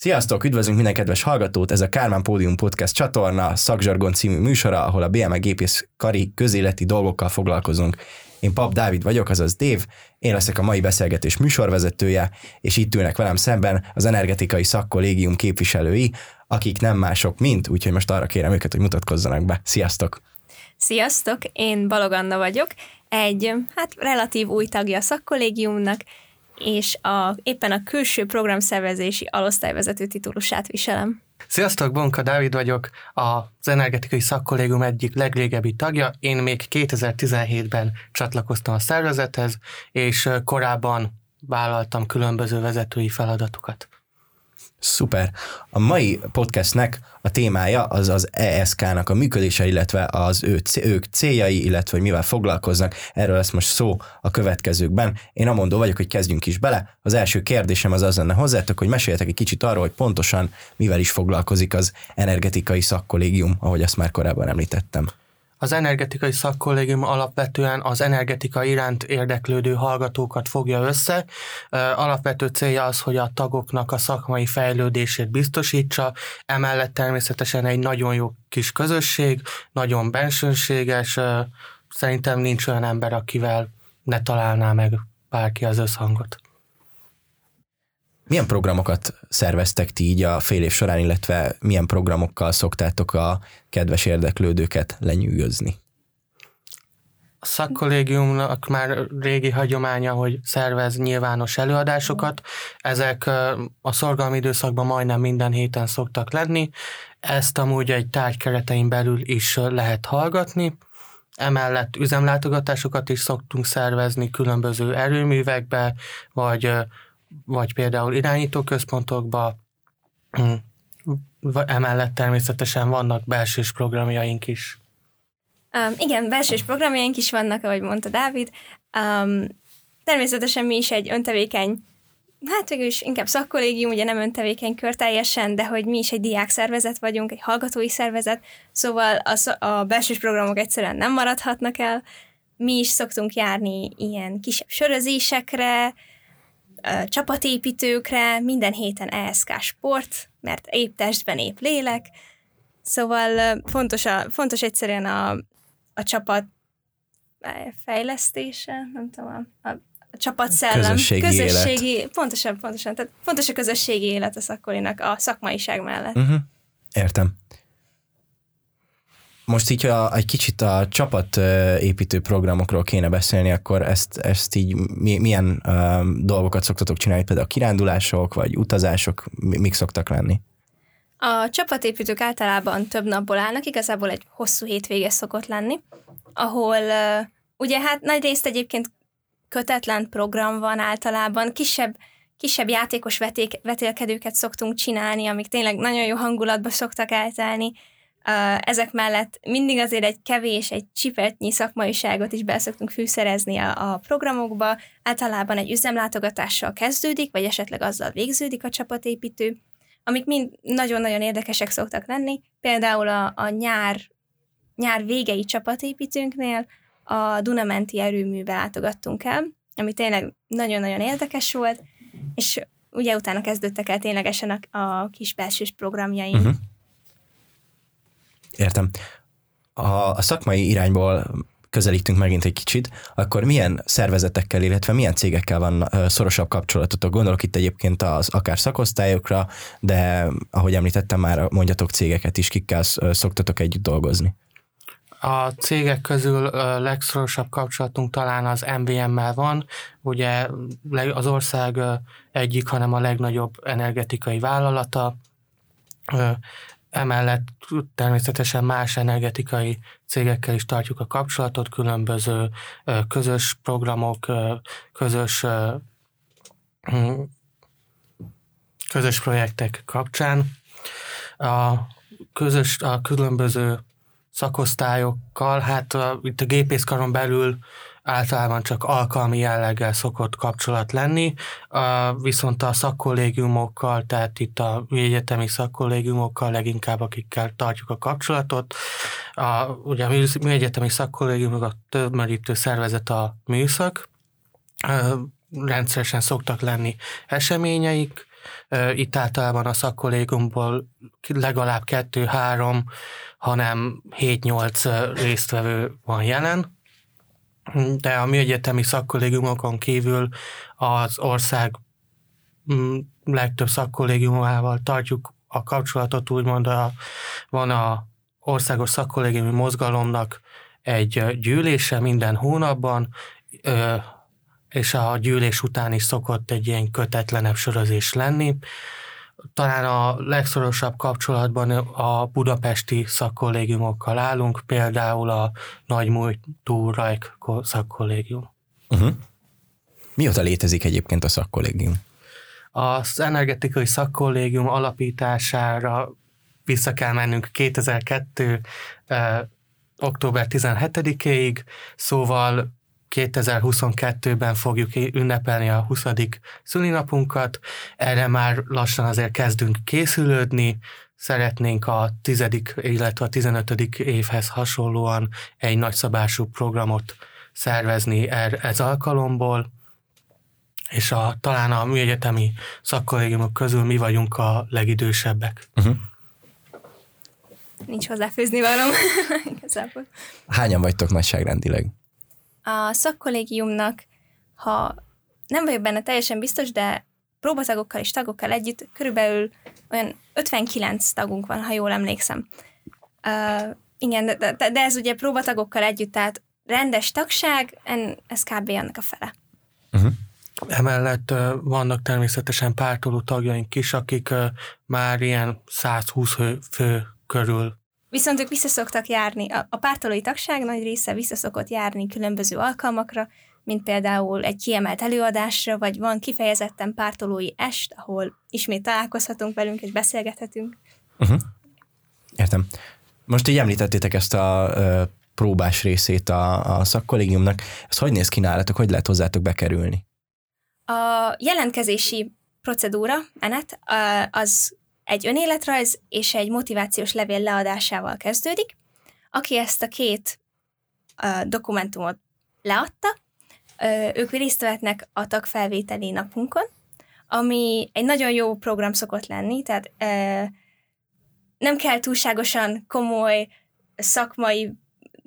Sziasztok, üdvözlünk minden kedves hallgatót! Ez a Kármán Pódium Podcast csatorna, Szakzsargon című műsora, ahol a BME gépész kari közéleti dolgokkal foglalkozunk. Én Pap Dávid vagyok, azaz Dév, én leszek a mai beszélgetés műsorvezetője, és itt ülnek velem szemben az energetikai szakkollégium képviselői, akik nem mások, mint, úgyhogy most arra kérem őket, hogy mutatkozzanak be. Sziasztok! Sziasztok, én Balog Anna vagyok, egy hát relatív új tagja a szakkollégiumnak, és a, éppen a külső programszervezési alosztályvezető titulusát viselem. Sziasztok, Bonka Dávid vagyok, az Energetikai Szakkollégium egyik legrégebbi tagja. Én még 2017-ben csatlakoztam a szervezethez, és korábban vállaltam különböző vezetői feladatokat. Szuper. A mai podcastnek a témája az az ESK-nak a működése, illetve az ő, ők céljai, illetve hogy mivel foglalkoznak. Erről lesz most szó a következőkben. Én amondó vagyok, hogy kezdjünk is bele. Az első kérdésem az az lenne hozzátok, hogy meséljetek egy kicsit arról, hogy pontosan mivel is foglalkozik az energetikai szakkollégium, ahogy azt már korábban említettem. Az energetikai szakkollégium alapvetően az energetika iránt érdeklődő hallgatókat fogja össze. Alapvető célja az, hogy a tagoknak a szakmai fejlődését biztosítsa, emellett természetesen egy nagyon jó kis közösség, nagyon bensőséges, szerintem nincs olyan ember, akivel ne találná meg bárki az összhangot. Milyen programokat szerveztek ti így a fél év során, illetve milyen programokkal szoktátok a kedves érdeklődőket lenyűgözni? A szakkollégiumnak már régi hagyománya, hogy szervez nyilvános előadásokat. Ezek a szorgalmi időszakban majdnem minden héten szoktak lenni. Ezt amúgy egy tárgy keretein belül is lehet hallgatni. Emellett üzemlátogatásokat is szoktunk szervezni különböző erőművekbe, vagy vagy például irányítóközpontokba, mm, emellett természetesen vannak belsős programjaink is. Um, igen, belsős programjaink is vannak, ahogy mondta Dávid. Um, természetesen mi is egy öntevékeny, hát végül is inkább szakkollégium, ugye nem öntevékeny kör teljesen, de hogy mi is egy diák szervezet vagyunk, egy hallgatói szervezet, szóval a, a belsős programok egyszerűen nem maradhatnak el. Mi is szoktunk járni ilyen kisebb sörözésekre, csapatépítőkre, minden héten ESK sport, mert épp testben épp lélek, szóval fontos, a, fontos egyszerűen a, a csapat fejlesztése, nem tudom, a, a csapatszellem, közösségi, közösségi élet. pontosan, pontosan, tehát fontos a közösségi élet a szakkolinak a szakmaiság mellett. Uh-huh. Értem. Most így, ha egy kicsit a csapatépítő programokról kéne beszélni, akkor ezt, ezt így milyen dolgokat szoktatok csinálni, például kirándulások, vagy utazások, mik szoktak lenni? A csapatépítők általában több napból állnak, igazából egy hosszú hétvége szokott lenni, ahol ugye hát nagy részt egyébként kötetlen program van általában, kisebb, kisebb játékos veték, vetélkedőket szoktunk csinálni, amik tényleg nagyon jó hangulatba szoktak eltelni, ezek mellett mindig azért egy kevés, egy csipetnyi szakmaiságot is beszoktunk fűszerezni a, a programokba. Általában egy üzemlátogatással kezdődik, vagy esetleg azzal végződik a csapatépítő, amik mind nagyon-nagyon érdekesek szoktak lenni. Például a, a nyár, nyár végei csapatépítőnknél a Dunamenti erőműbe látogattunk el, ami tényleg nagyon-nagyon érdekes volt, és ugye utána kezdődtek el ténylegesen a, a kis belsős programjaink. Uh-huh. Értem. Ha a szakmai irányból közelítünk megint egy kicsit, akkor milyen szervezetekkel, illetve milyen cégekkel van szorosabb kapcsolatotok? Gondolok itt egyébként az akár szakosztályokra, de ahogy említettem már, mondjatok cégeket is, kikkel szoktatok együtt dolgozni. A cégek közül legszorosabb kapcsolatunk talán az MVM-mel van, ugye az ország egyik, hanem a legnagyobb energetikai vállalata, Emellett természetesen más energetikai cégekkel is tartjuk a kapcsolatot, különböző közös programok, közös hm, közös projektek kapcsán. A közös, a különböző szakosztályokkal, hát itt a gépészkaron belül általában csak alkalmi jelleggel szokott kapcsolat lenni, viszont a szakkollégiumokkal, tehát itt a egyetemi szakkollégiumokkal leginkább, akikkel tartjuk a kapcsolatot. A, ugye a egyetemi szakkollégiumok a többmerítő szervezet a műszak, rendszeresen szoktak lenni eseményeik, Itt általában a szakkollégiumból legalább kettő-három, hanem 7-8 résztvevő van jelen. De a mi egyetemi szakkollégiumokon kívül az ország mm, legtöbb szakkollégiumával tartjuk a kapcsolatot, úgymond a, van a országos szakkollégiumi mozgalomnak egy gyűlése minden hónapban, és a gyűlés után is szokott egy ilyen kötetlenebb sörözés lenni. Talán a legszorosabb kapcsolatban a budapesti szakkollégiumokkal állunk, például a Nagymújtó Rajk szakkollégium. Uh-huh. Mióta létezik egyébként a szakkollégium? Az energetikai szakkollégium alapítására vissza kell mennünk 2002. Eh, október 17-ig, szóval 2022-ben fogjuk ünnepelni a 20. szülinapunkat, erre már lassan azért kezdünk készülődni, szeretnénk a 10. illetve a 15. évhez hasonlóan egy nagyszabású programot szervezni er, ez alkalomból, és a, talán a műegyetemi szakkollégiumok közül mi vagyunk a legidősebbek. Uh-huh. Nincs hozzáfőzni igazából. Hányan vagytok nagyságrendileg? A szakkollégiumnak, ha nem vagyok benne teljesen biztos, de próbatagokkal és tagokkal együtt körülbelül olyan 59 tagunk van, ha jól emlékszem. Uh, igen, de, de, de ez ugye próbatagokkal együtt, tehát rendes tagság, en, ez kb. annak a fele. Uh-huh. Emellett uh, vannak természetesen pártoló tagjaink is, akik uh, már ilyen 120 fő, fő körül Viszont ők visszaszoktak járni, a, a pártolói tagság nagy része visszaszokott járni különböző alkalmakra, mint például egy kiemelt előadásra, vagy van kifejezetten pártolói est, ahol ismét találkozhatunk velünk és beszélgethetünk. Uh-huh. Értem. Most így említettétek ezt a ö, próbás részét a, a szakkollégiumnak. Ez hogy néz ki nálatok, hogy lehet hozzátok bekerülni? A jelentkezési procedúra, menet, az egy önéletrajz és egy motivációs levél leadásával kezdődik. Aki ezt a két uh, dokumentumot leadta, uh, ők részt vehetnek a tagfelvételi napunkon, ami egy nagyon jó program szokott lenni, tehát uh, nem kell túlságosan komoly szakmai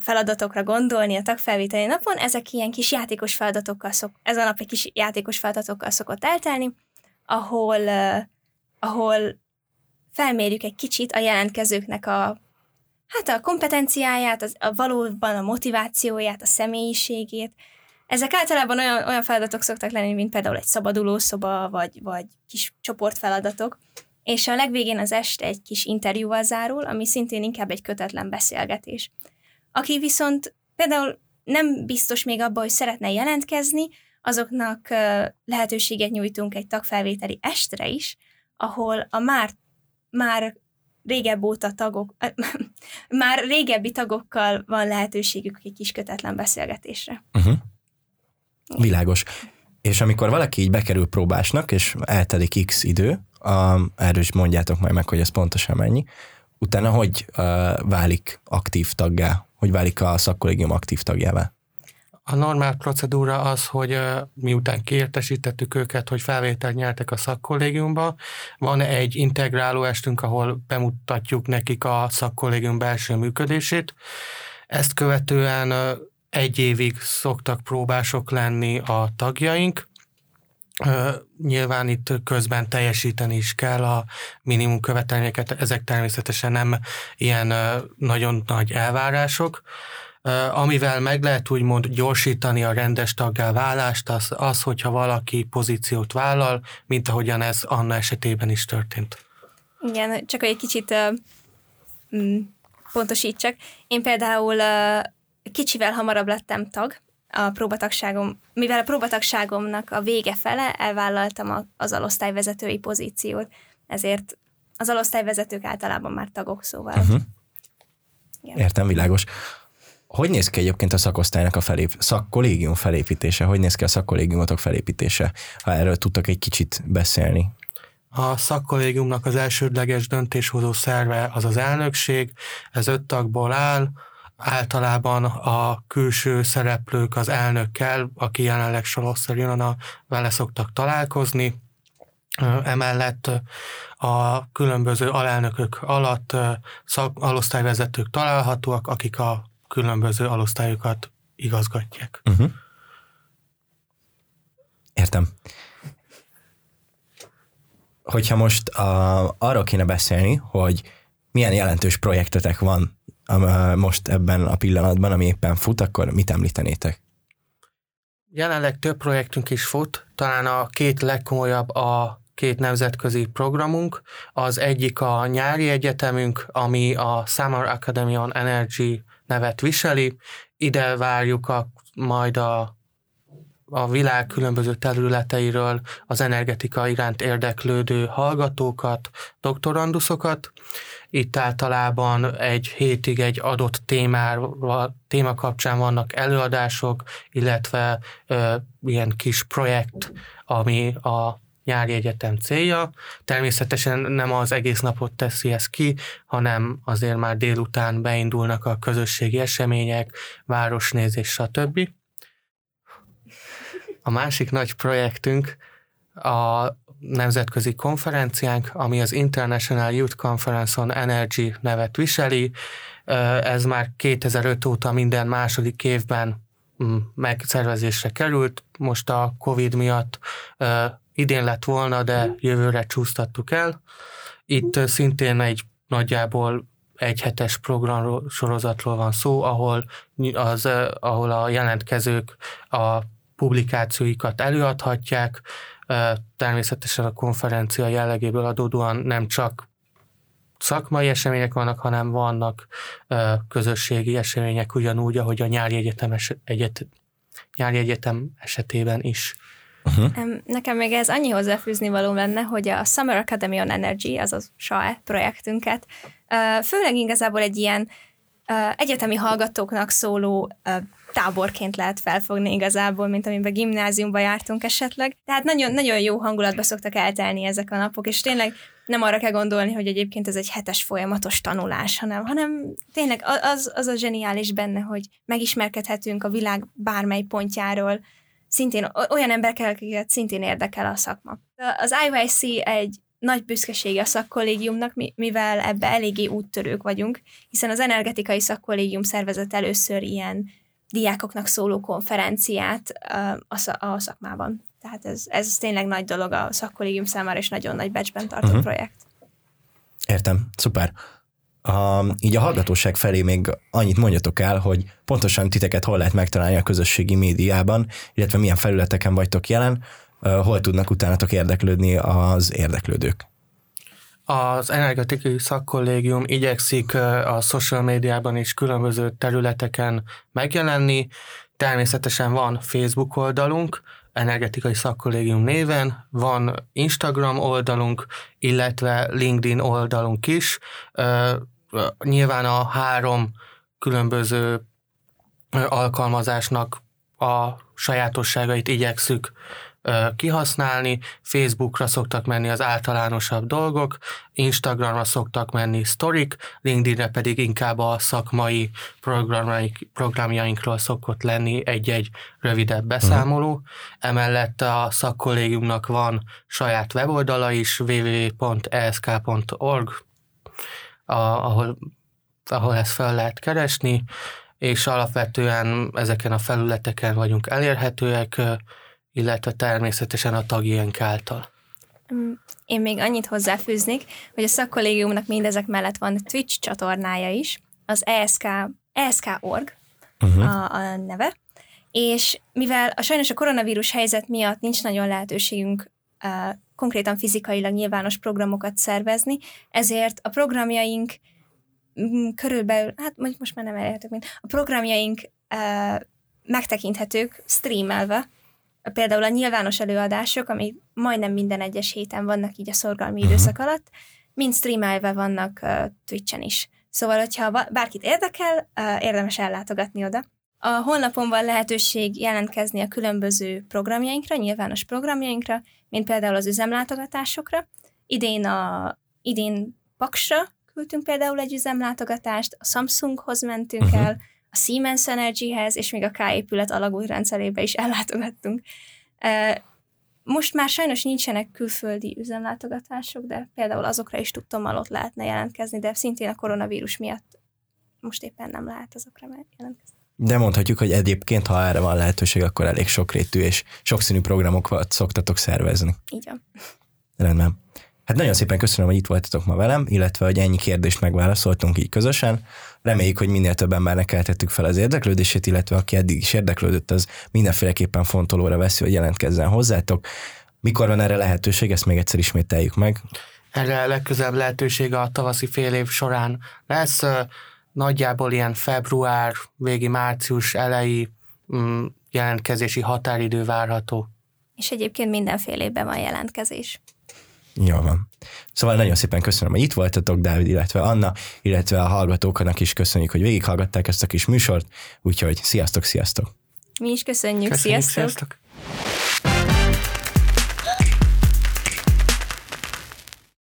feladatokra gondolni a tagfelvételi napon, ezek ilyen kis játékos feladatokkal szok, ez a nap egy kis játékos feladatokkal szokott eltelni, ahol, uh, ahol felmérjük egy kicsit a jelentkezőknek a hát a kompetenciáját, az, a valóban a motivációját, a személyiségét. Ezek általában olyan, olyan feladatok szoktak lenni, mint például egy szabadulószoba, vagy, vagy kis csoportfeladatok, és a legvégén az este egy kis interjúval zárul, ami szintén inkább egy kötetlen beszélgetés. Aki viszont például nem biztos még abban, hogy szeretne jelentkezni, azoknak lehetőséget nyújtunk egy tagfelvételi estre is, ahol a már már régebb óta tagok, már régebbi tagokkal van lehetőségük egy kis kötetlen beszélgetésre. Uh-huh. Világos. És amikor valaki így bekerül próbásnak, és eltelik x idő, um, erről is mondjátok majd meg, hogy ez pontosan mennyi, utána hogy uh, válik aktív taggá, hogy válik a szakkollégium aktív tagjává? A normál procedúra az, hogy miután kiértesítettük őket, hogy felvételt nyertek a szakkollégiumba, van egy integráló estünk, ahol bemutatjuk nekik a szakkollégium belső működését. Ezt követően egy évig szoktak próbások lenni a tagjaink, Nyilván itt közben teljesíteni is kell a minimum követelményeket, ezek természetesen nem ilyen nagyon nagy elvárások amivel meg lehet úgymond gyorsítani a rendes taggá válást, az, az, hogyha valaki pozíciót vállal, mint ahogyan ez Anna esetében is történt. Igen, csak egy kicsit uh, pontosítsak. Én például uh, kicsivel hamarabb lettem tag, a próbatagságom, mivel a próbatagságomnak a vége fele elvállaltam a, az alosztályvezetői pozíciót, ezért az alosztályvezetők általában már tagok, szóval. Uh-huh. Értem, világos. Hogy néz ki egyébként a szakosztálynak a felép, szakkollégium felépítése? Hogy néz ki a szakkollégiumotok felépítése? Ha erről tudtak egy kicsit beszélni. A szakkollégiumnak az elsődleges döntéshozó szerve az az elnökség, ez öt tagból áll, általában a külső szereplők az elnökkel, aki jelenleg Saloszer a vele szoktak találkozni, Emellett a különböző alelnökök alatt szak, alosztályvezetők találhatóak, akik a különböző alosztályokat igazgatják. Uh-huh. Értem. Hogyha most a, arról kéne beszélni, hogy milyen jelentős projektetek van most ebben a pillanatban, ami éppen fut, akkor mit említenétek? Jelenleg több projektünk is fut, talán a két legkomolyabb a két nemzetközi programunk. Az egyik a nyári egyetemünk, ami a Summer Academy on Energy nevet viseli. Ide várjuk a, majd a a világ különböző területeiről az energetika iránt érdeklődő hallgatókat, doktoranduszokat. Itt általában egy hétig egy adott témára, téma kapcsán vannak előadások, illetve ö, ilyen kis projekt, ami a nyári egyetem célja. Természetesen nem az egész napot teszi ez ki, hanem azért már délután beindulnak a közösségi események, városnézés, stb. A másik nagy projektünk a nemzetközi konferenciánk, ami az International Youth Conference on Energy nevet viseli. Ez már 2005 óta minden második évben mm, megszervezésre került. Most a Covid miatt idén lett volna, de jövőre csúsztattuk el. Itt szintén egy nagyjából egy hetes program sorozatról van szó, ahol, az, ahol a jelentkezők a publikációikat előadhatják, természetesen a konferencia jellegéből adódóan nem csak szakmai események vannak, hanem vannak közösségi események ugyanúgy, ahogy a nyári egyetem, eset, egyet, nyári egyetem esetében is. Uh-huh. Nekem még ez annyi hozzáfűzni való lenne, hogy a Summer Academy on Energy, azaz SAE projektünket, főleg igazából egy ilyen egyetemi hallgatóknak szóló táborként lehet felfogni igazából, mint amiben gimnáziumba jártunk esetleg. Tehát nagyon, nagyon jó hangulatba szoktak eltelni ezek a napok, és tényleg nem arra kell gondolni, hogy egyébként ez egy hetes folyamatos tanulás, hanem, hanem tényleg az, az a zseniális benne, hogy megismerkedhetünk a világ bármely pontjáról, szintén olyan emberekkel, akiket szintén érdekel a szakma. Az IYC egy nagy büszkesége a szakkollégiumnak, mivel ebbe eléggé úttörők vagyunk, hiszen az energetikai szakkollégium szervezett először ilyen diákoknak szóló konferenciát a szakmában. Tehát ez, ez tényleg nagy dolog a szakkollégium számára, és nagyon nagy becsben tartott uh-huh. projekt. Értem, szuper. A, így a hallgatóság felé még annyit mondjatok el, hogy pontosan titeket hol lehet megtalálni a közösségi médiában, illetve milyen felületeken vagytok jelen, hol tudnak utánatok érdeklődni az érdeklődők. Az energetikai szakkollégium igyekszik a social médiában is különböző területeken megjelenni. Természetesen van Facebook oldalunk, energetikai szakkollégium néven, van Instagram oldalunk, illetve LinkedIn oldalunk is. Nyilván a három különböző alkalmazásnak a sajátosságait igyekszük kihasználni, Facebookra szoktak menni az általánosabb dolgok, Instagramra szoktak menni sztorik, LinkedInre pedig inkább a szakmai programjaink, programjainkról szokott lenni egy-egy rövidebb beszámoló. Uh-huh. Emellett a szakkollégiumnak van saját weboldala is, www.esk.org, ahol, ahol ezt fel lehet keresni, és alapvetően ezeken a felületeken vagyunk elérhetőek, illetve természetesen a tagjaink által. Én még annyit hozzáfűznék, hogy a szakkollégiumnak mindezek mellett van Twitch csatornája is, az ESK, ESK.org uh-huh. a, a neve, és mivel a sajnos a koronavírus helyzet miatt nincs nagyon lehetőségünk uh, konkrétan fizikailag nyilvános programokat szervezni, ezért a programjaink mm, körülbelül, hát most már nem elérhetők, mint a programjaink uh, megtekinthetők streamelve például a nyilvános előadások, ami majdnem minden egyes héten vannak így a szorgalmi uh-huh. időszak alatt, mind streamelve vannak uh, Twitch-en is. Szóval, hogyha bárkit érdekel, uh, érdemes ellátogatni oda. A honlapon van lehetőség jelentkezni a különböző programjainkra, nyilvános programjainkra, mint például az üzemlátogatásokra. Idén, a, idén Paksra küldtünk például egy üzemlátogatást, a Samsunghoz mentünk uh-huh. el, a Siemens Energyhez, és még a K épület alagútrendszerébe is ellátogattunk. most már sajnos nincsenek külföldi üzemlátogatások, de például azokra is tudtommal ott lehetne jelentkezni, de szintén a koronavírus miatt most éppen nem lehet azokra jelentkezni. De mondhatjuk, hogy egyébként, ha erre van lehetőség, akkor elég sokrétű és sokszínű programokat szoktatok szervezni. Így van. Rendben. Hát nagyon szépen köszönöm, hogy itt voltatok ma velem, illetve hogy ennyi kérdést megválaszoltunk így közösen. Reméljük, hogy minél több embernek eltettük fel az érdeklődését, illetve aki eddig is érdeklődött, az mindenféleképpen fontolóra veszi, hogy jelentkezzen hozzátok. Mikor van erre lehetőség, ezt még egyszer ismételjük meg. Erre legközelebb lehetőség a tavaszi fél év során lesz. Nagyjából ilyen február, végi március elejé mm, jelentkezési határidő várható. És egyébként mindenféle évben van jelentkezés. Jó van. Szóval nagyon szépen köszönöm, hogy itt voltatok, Dávid, illetve Anna, illetve a hallgatóknak is köszönjük, hogy végighallgatták ezt a kis műsort, úgyhogy sziasztok, sziasztok! Mi is köszönjük, köszönjük sziasztok! sziasztok.